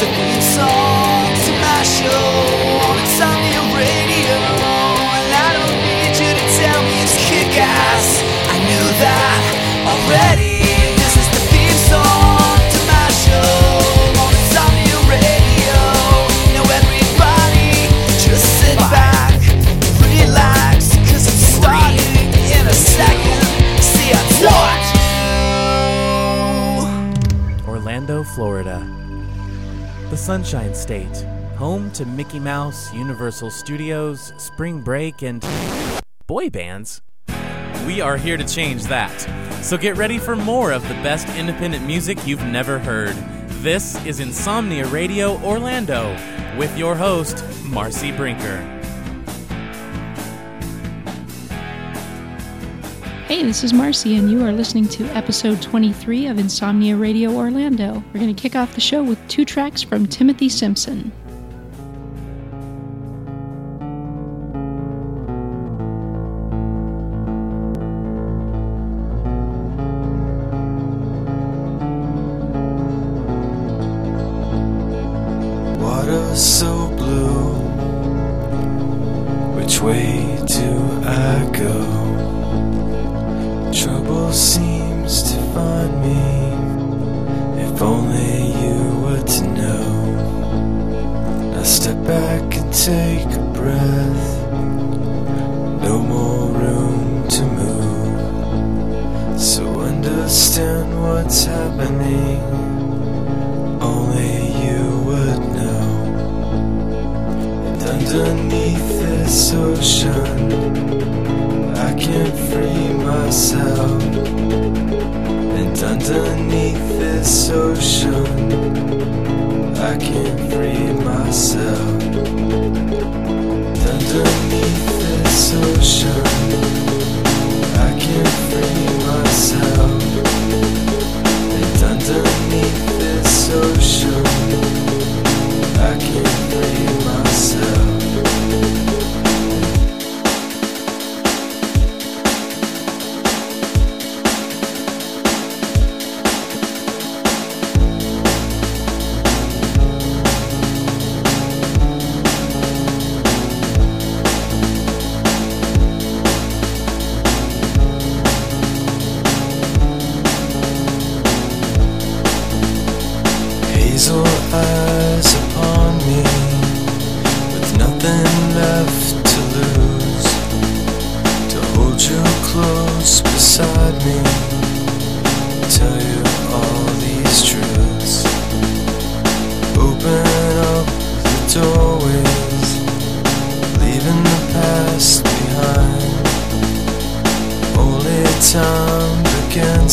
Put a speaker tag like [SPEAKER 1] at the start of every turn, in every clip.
[SPEAKER 1] the theme song to my show on Radio. And I don't need you to tell me it's kick ass. I knew that already.
[SPEAKER 2] Sunshine State, home to Mickey Mouse, Universal Studios, Spring Break, and boy bands. We are here to change that. So get ready for more of the best independent music you've never heard. This is Insomnia Radio Orlando with your host, Marcy Brinker.
[SPEAKER 3] Hey, this is Marcy, and you are listening to episode 23 of Insomnia Radio Orlando. We're going to kick off the show with two tracks from Timothy Simpson.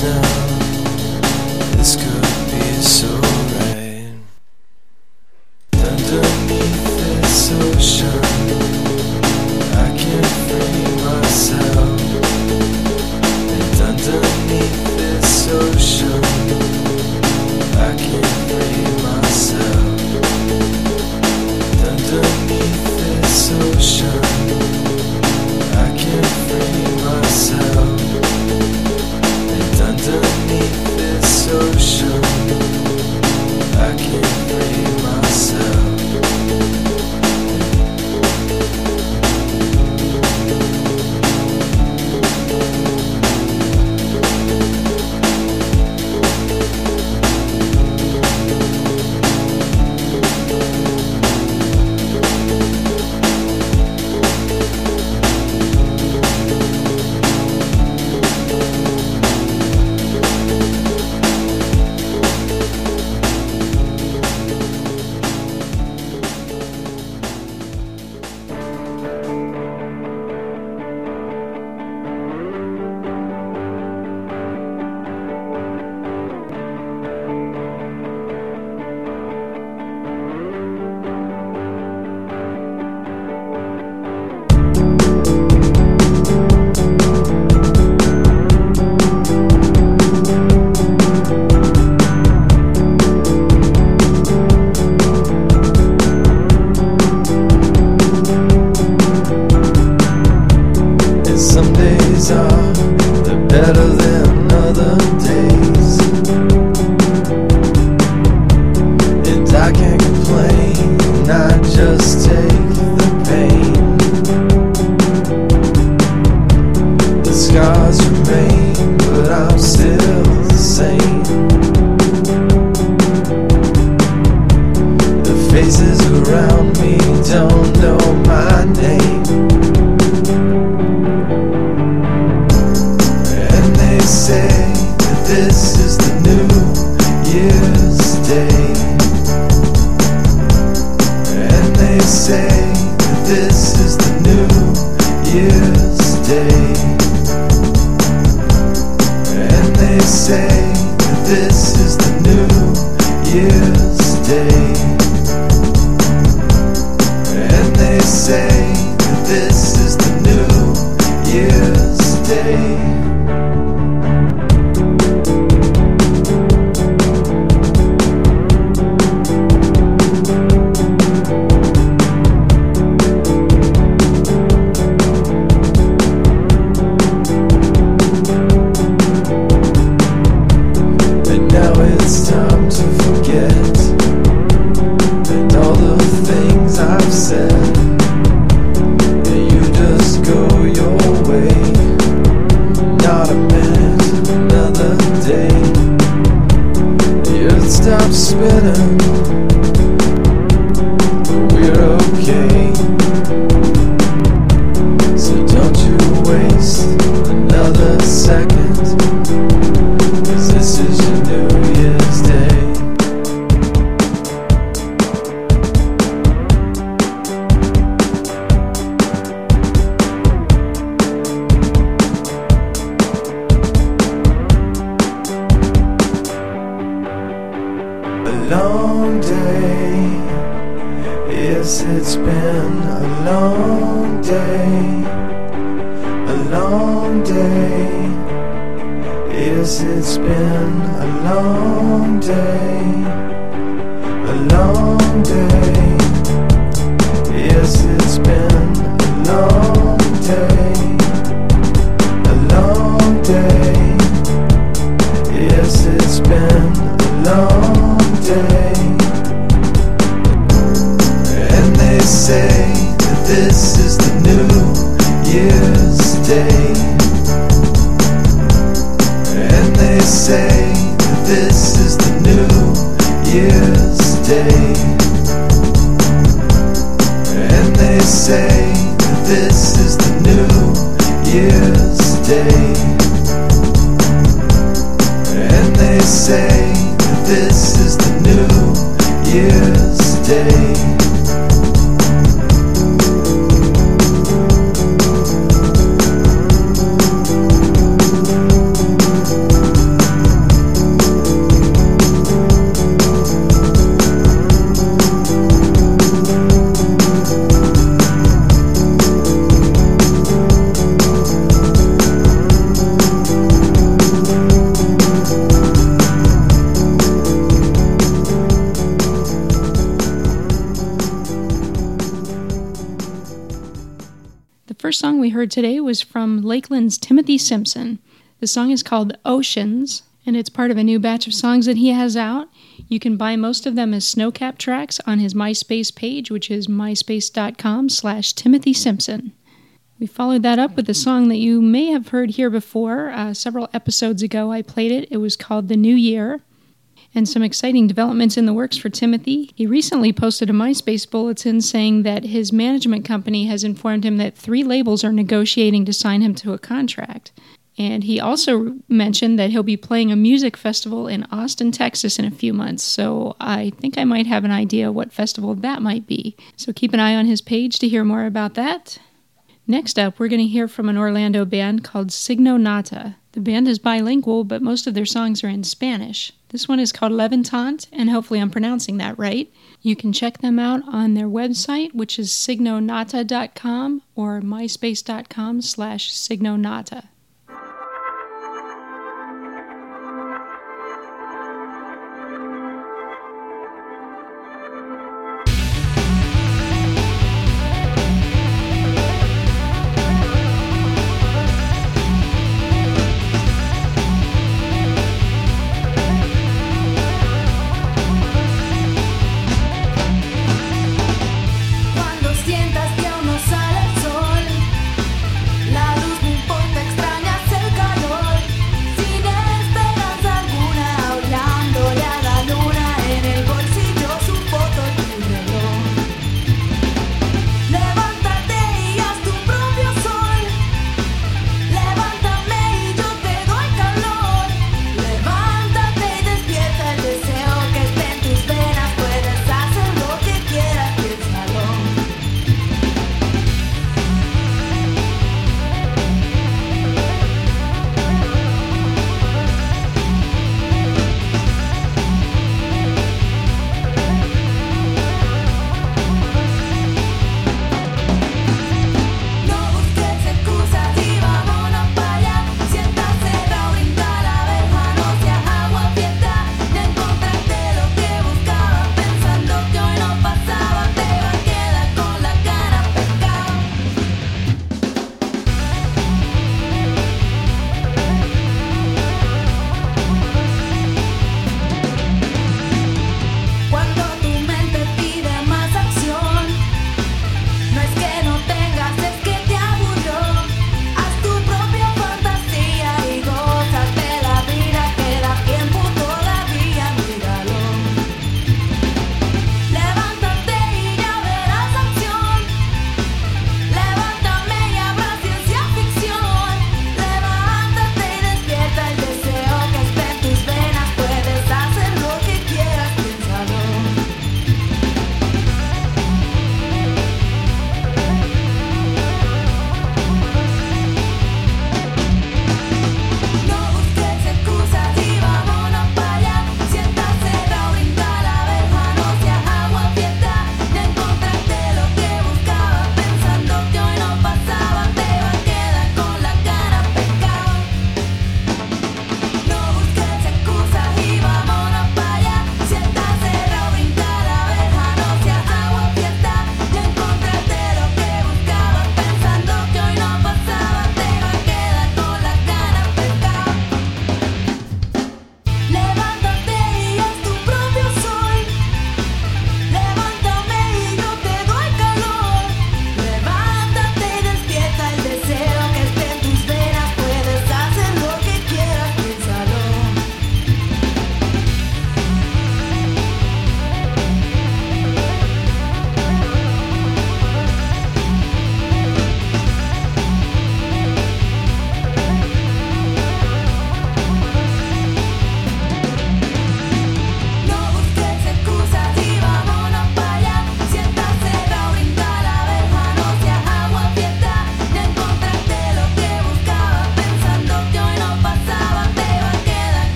[SPEAKER 4] Begins
[SPEAKER 3] scars remain, been a long day, a long
[SPEAKER 5] heard today was from Lakeland's Timothy Simpson. The song is called Oceans, and it's part of a new batch of songs that he has out. You can buy most of them as Snocap tracks on his MySpace page, which is myspace.com slash Timothy Simpson. We followed that up with a song that you may have heard here before. Uh, several episodes ago, I played it. It was called The New Year and some exciting developments in the works for Timothy. He recently posted a MySpace bulletin saying that his management company has informed him that three labels are negotiating to sign him to a contract. And he also mentioned that he'll be playing a music festival in Austin, Texas in a few months. So I think I might have an idea what festival that might be. So keep an eye on his page to hear more about that. Next up, we're going to hear from an Orlando band called Signo Nata. The band is bilingual, but most of their songs are in Spanish. This one is called Levantant, and hopefully I'm pronouncing that right. You can check them out on their website, which is signonata.com or myspace.com slash signonata.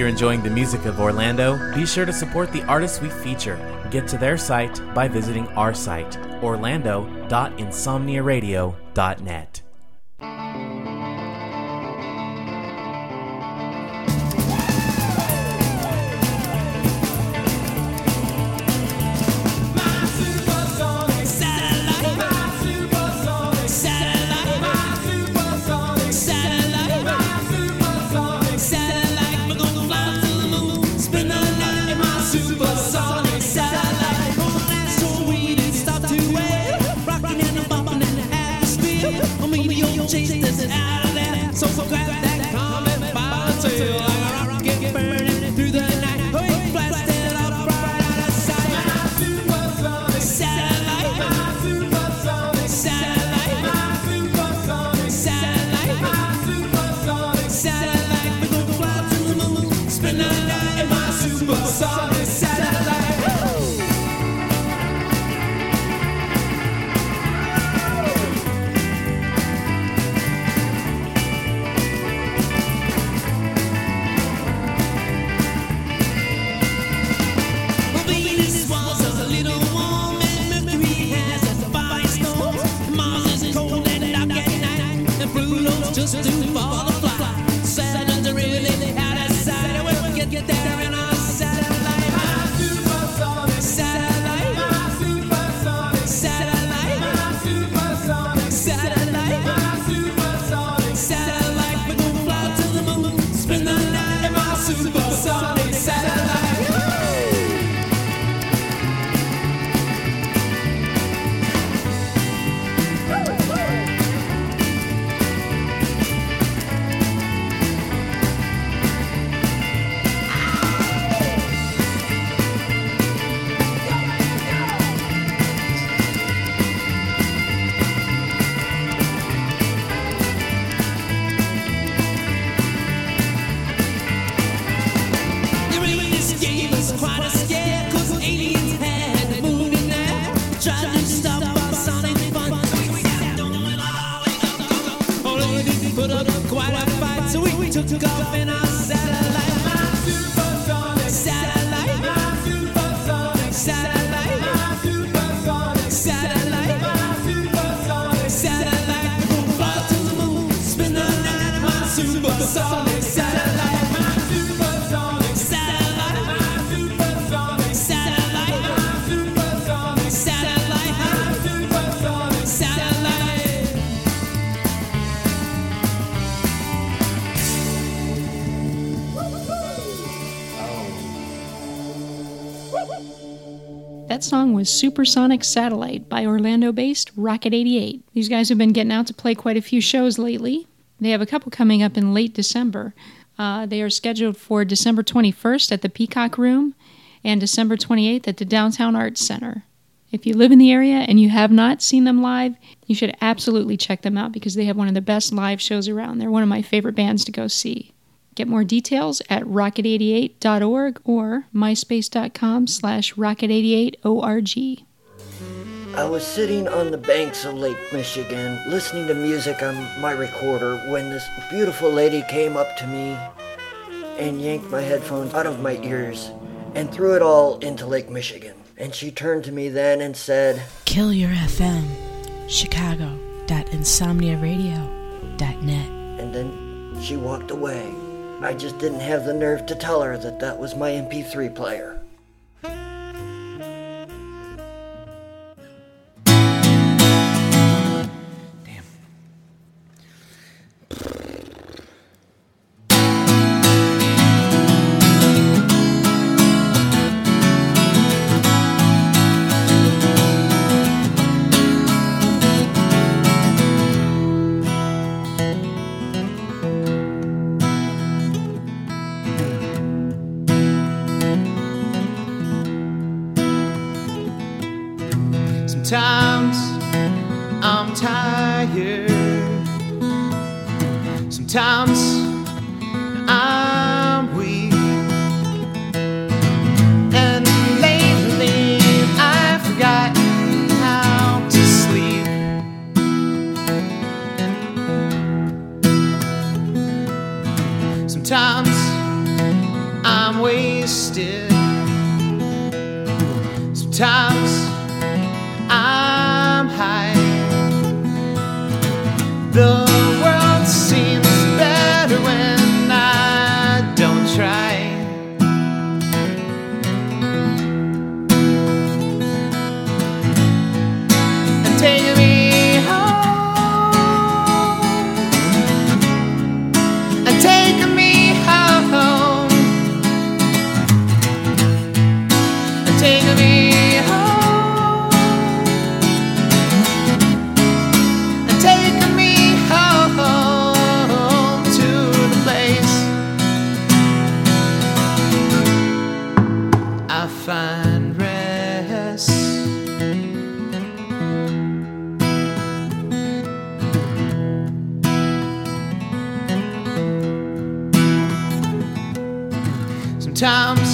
[SPEAKER 2] You're enjoying the music of Orlando, be sure to support the artists we feature. Get to their site by visiting our site, orlando.insomniaradio.net.
[SPEAKER 6] out of there. So grab That
[SPEAKER 5] song was Supersonic Satellite by Orlando based Rocket 88. These guys have been getting out to play quite a few shows lately. They have a couple coming up in late December. Uh, they are scheduled for December 21st at the Peacock Room and December 28th at the Downtown Arts Center. If you live in the area and you have not seen them live, you should absolutely check them out because they have one of the best live shows around. They're one of my favorite bands to go see. Get more details at rocket88.org or myspace.com slash rocket88org.
[SPEAKER 7] I was sitting on the banks of Lake Michigan listening to music on my recorder when this beautiful lady came up to me and yanked my headphones out of my ears and threw it all into Lake Michigan. And she turned to me then and said,
[SPEAKER 8] Kill Your FM, Chicago.insomniaradio.net.
[SPEAKER 7] and then she walked away. I just didn't have the nerve to tell her that that was my MP3 player.
[SPEAKER 3] I'm
[SPEAKER 9] wasted. Sometimes Sometimes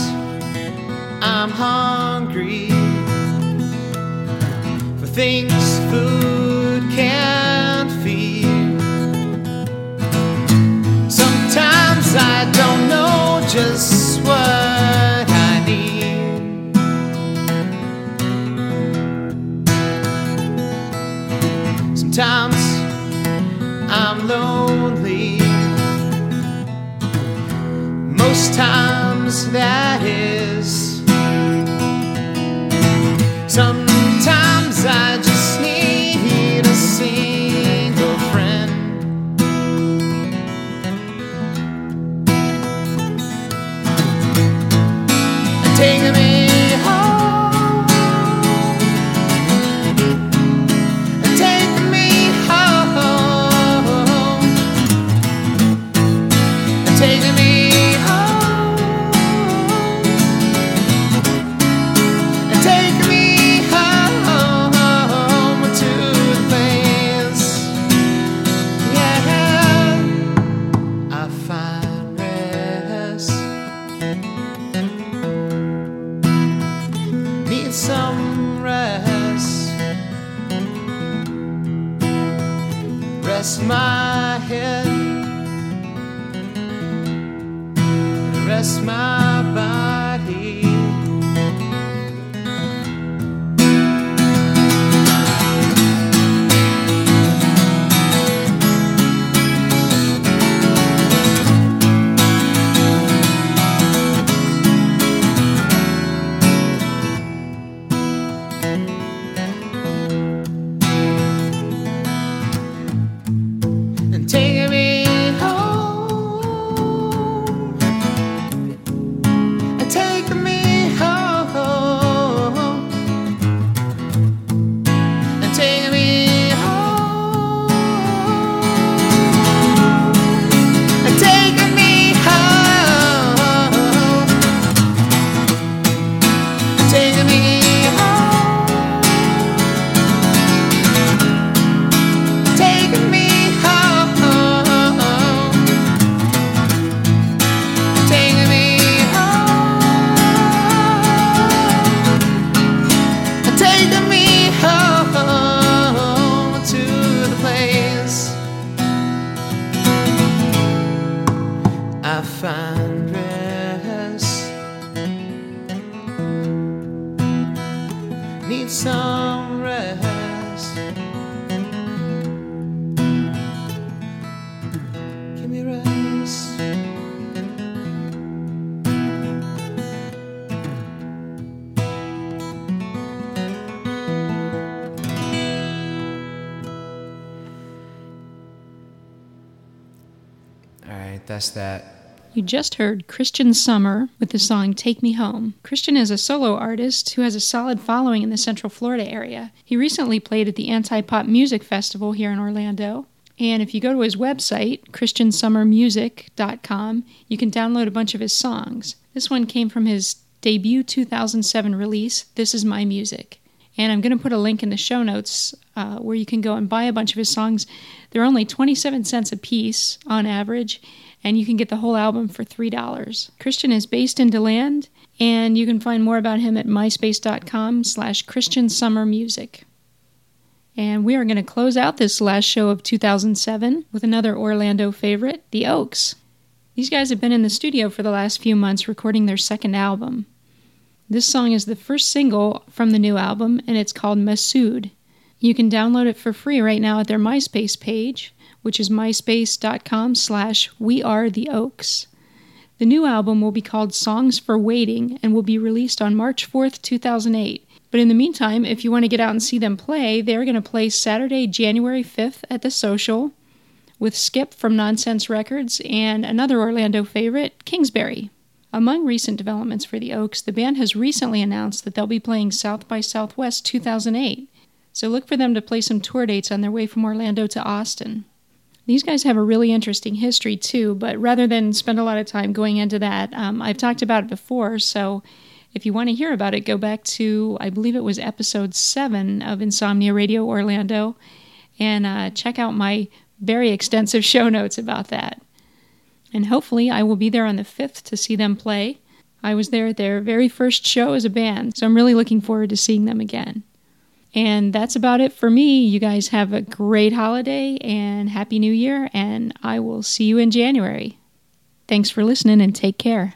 [SPEAKER 9] I'm hungry for things food can't feed. Sometimes I don't know just what I need. Sometimes I'm lonely. Most times that is. That's that.
[SPEAKER 5] You just heard Christian Summer with the song Take Me Home. Christian is a solo artist who has a solid following in the Central Florida area. He recently played at the Anti Pop Music Festival here in Orlando. And if you go to his website, ChristianSummerMusic.com, you can download a bunch of his songs. This one came from his debut 2007 release, This Is My Music. And I'm going to put a link in the show notes uh, where you can go and buy a bunch of his songs. They're only 27 cents a piece on average, and you can get the whole album for $3. Christian is based in DeLand, and you can find more about him at myspace.com slash Christian Summer Music. And we are going to close out this last show of 2007 with another Orlando favorite, The Oaks. These guys have been in the studio for the last few months recording their second album. This song is the first single from the new album, and it's called Masood. You can download it for free right now at their MySpace page, which is myspace.com slash we are the oaks. The new album will be called Songs for Waiting and will be released on March 4th, 2008. But in the meantime, if you want to get out and see them play, they're going to play Saturday, January 5th at the Social with Skip from Nonsense Records and another Orlando favorite, Kingsbury. Among recent developments for the Oaks, the band has recently announced that they'll be playing South by Southwest 2008. So look for them to play some tour dates on their way from Orlando to Austin. These guys have a really interesting history too, but rather than spend a lot of time going into that, um, I've talked about it before. So if you want to hear about it, go back to, I believe it was episode 7 of Insomnia Radio Orlando, and uh, check out my very extensive show notes about that and hopefully I will be there on the 5th to see them play. I was there at their very first show as a band, so I'm really looking forward to seeing them again. And that's about it for me. You guys have a great holiday and Happy New Year, and I will see you in January. Thanks for listening and take care.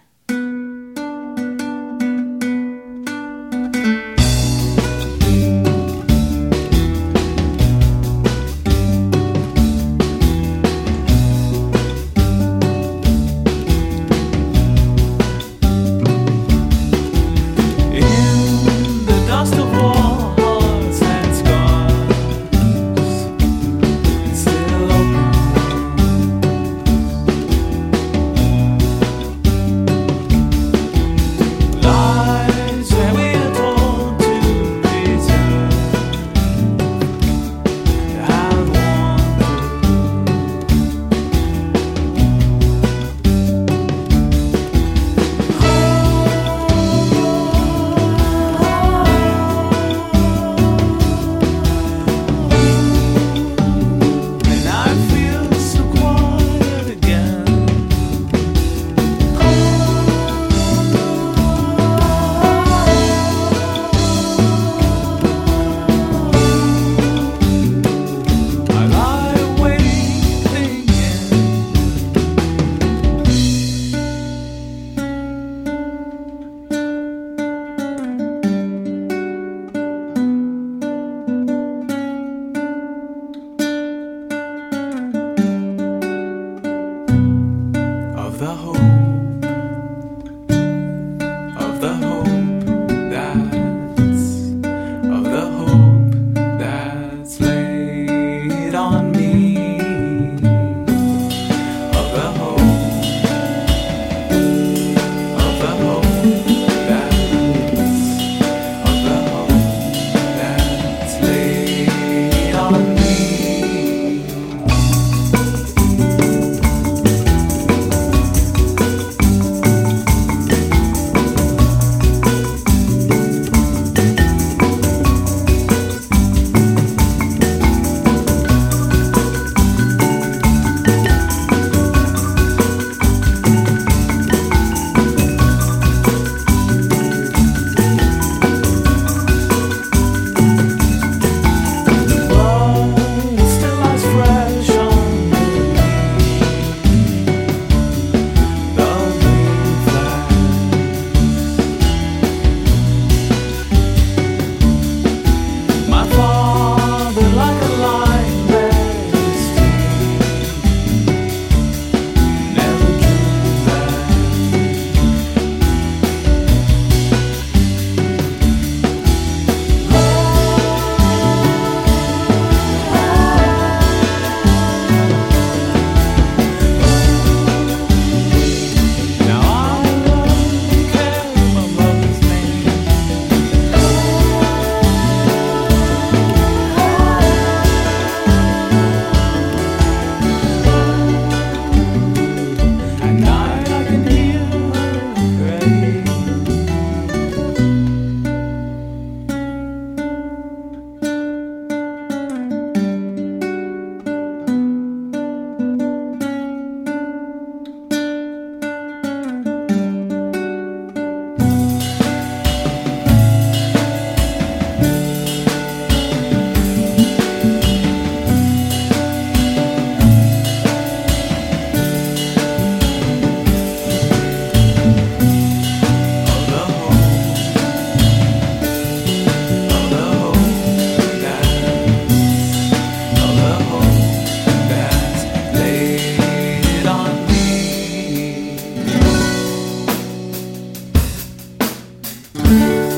[SPEAKER 2] Mm-hmm.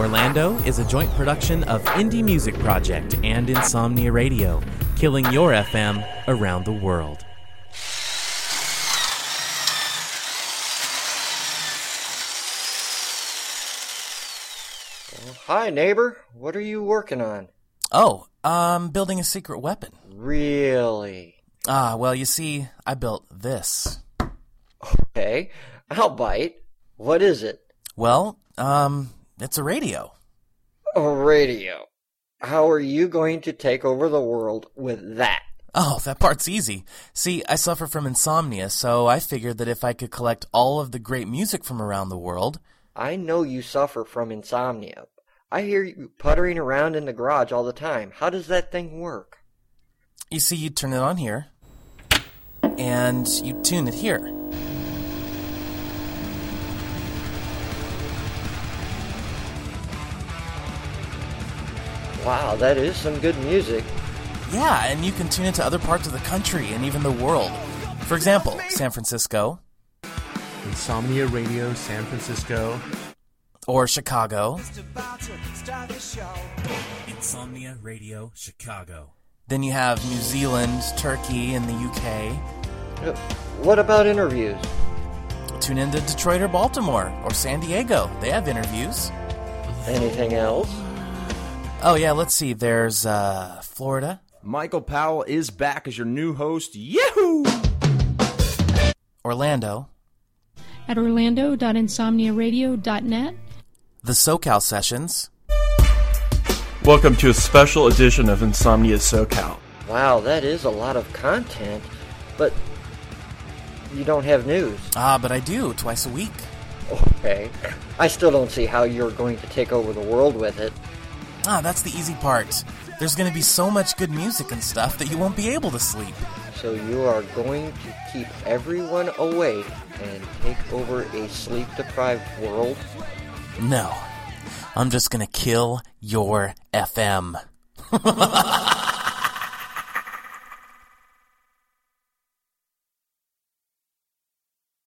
[SPEAKER 2] Orlando is a joint production of Indie Music Project and Insomnia Radio, killing your FM around the world.
[SPEAKER 7] Hi, neighbor. What are you working on?
[SPEAKER 2] Oh, I'm building a secret weapon.
[SPEAKER 7] Really?
[SPEAKER 2] Ah, well, you see, I built this.
[SPEAKER 7] Okay, I'll bite. What is it?
[SPEAKER 2] Well, um, it's a radio.
[SPEAKER 7] A radio. How are you going to take over the world with that?
[SPEAKER 2] Oh, that part's easy. See, I suffer from insomnia, so I figured that if I could collect all of the great music from around the world.
[SPEAKER 7] I know you suffer from insomnia. I hear you puttering around in the garage all the time. How does that thing work?
[SPEAKER 2] You see, you turn it on here, and you tune it here.
[SPEAKER 7] Wow, that is some good music.
[SPEAKER 2] Yeah, and you can tune into other parts of the country and even the world. For example, San Francisco,
[SPEAKER 10] Insomnia Radio San Francisco.
[SPEAKER 2] or Chicago.
[SPEAKER 11] Insomnia Radio Chicago.
[SPEAKER 2] Then you have New Zealand, Turkey, and the UK.
[SPEAKER 7] Uh, What about interviews?
[SPEAKER 2] Tune into Detroit or Baltimore or San Diego. They have interviews.
[SPEAKER 7] Anything else?
[SPEAKER 2] Oh, yeah, let's see. There's uh, Florida,
[SPEAKER 10] Michael Powell is back as your new host. Yahoo!
[SPEAKER 2] Orlando,
[SPEAKER 5] At orlando.insomniaradio.net.
[SPEAKER 2] the SoCal Sessions,
[SPEAKER 12] Welcome to a special edition of Insomnia SoCal.
[SPEAKER 7] Wow, that is a lot of content, but you don't have news.
[SPEAKER 2] Ah, but I do twice a week.
[SPEAKER 7] Okay. I still don't see how you're going to take over the world with it.
[SPEAKER 2] Ah, that's the easy part. There's going to be so much good music and stuff that you won't be able to sleep.
[SPEAKER 7] So you are going to keep everyone awake and take over a sleep deprived world?
[SPEAKER 2] No, I'm just going to kill your FM.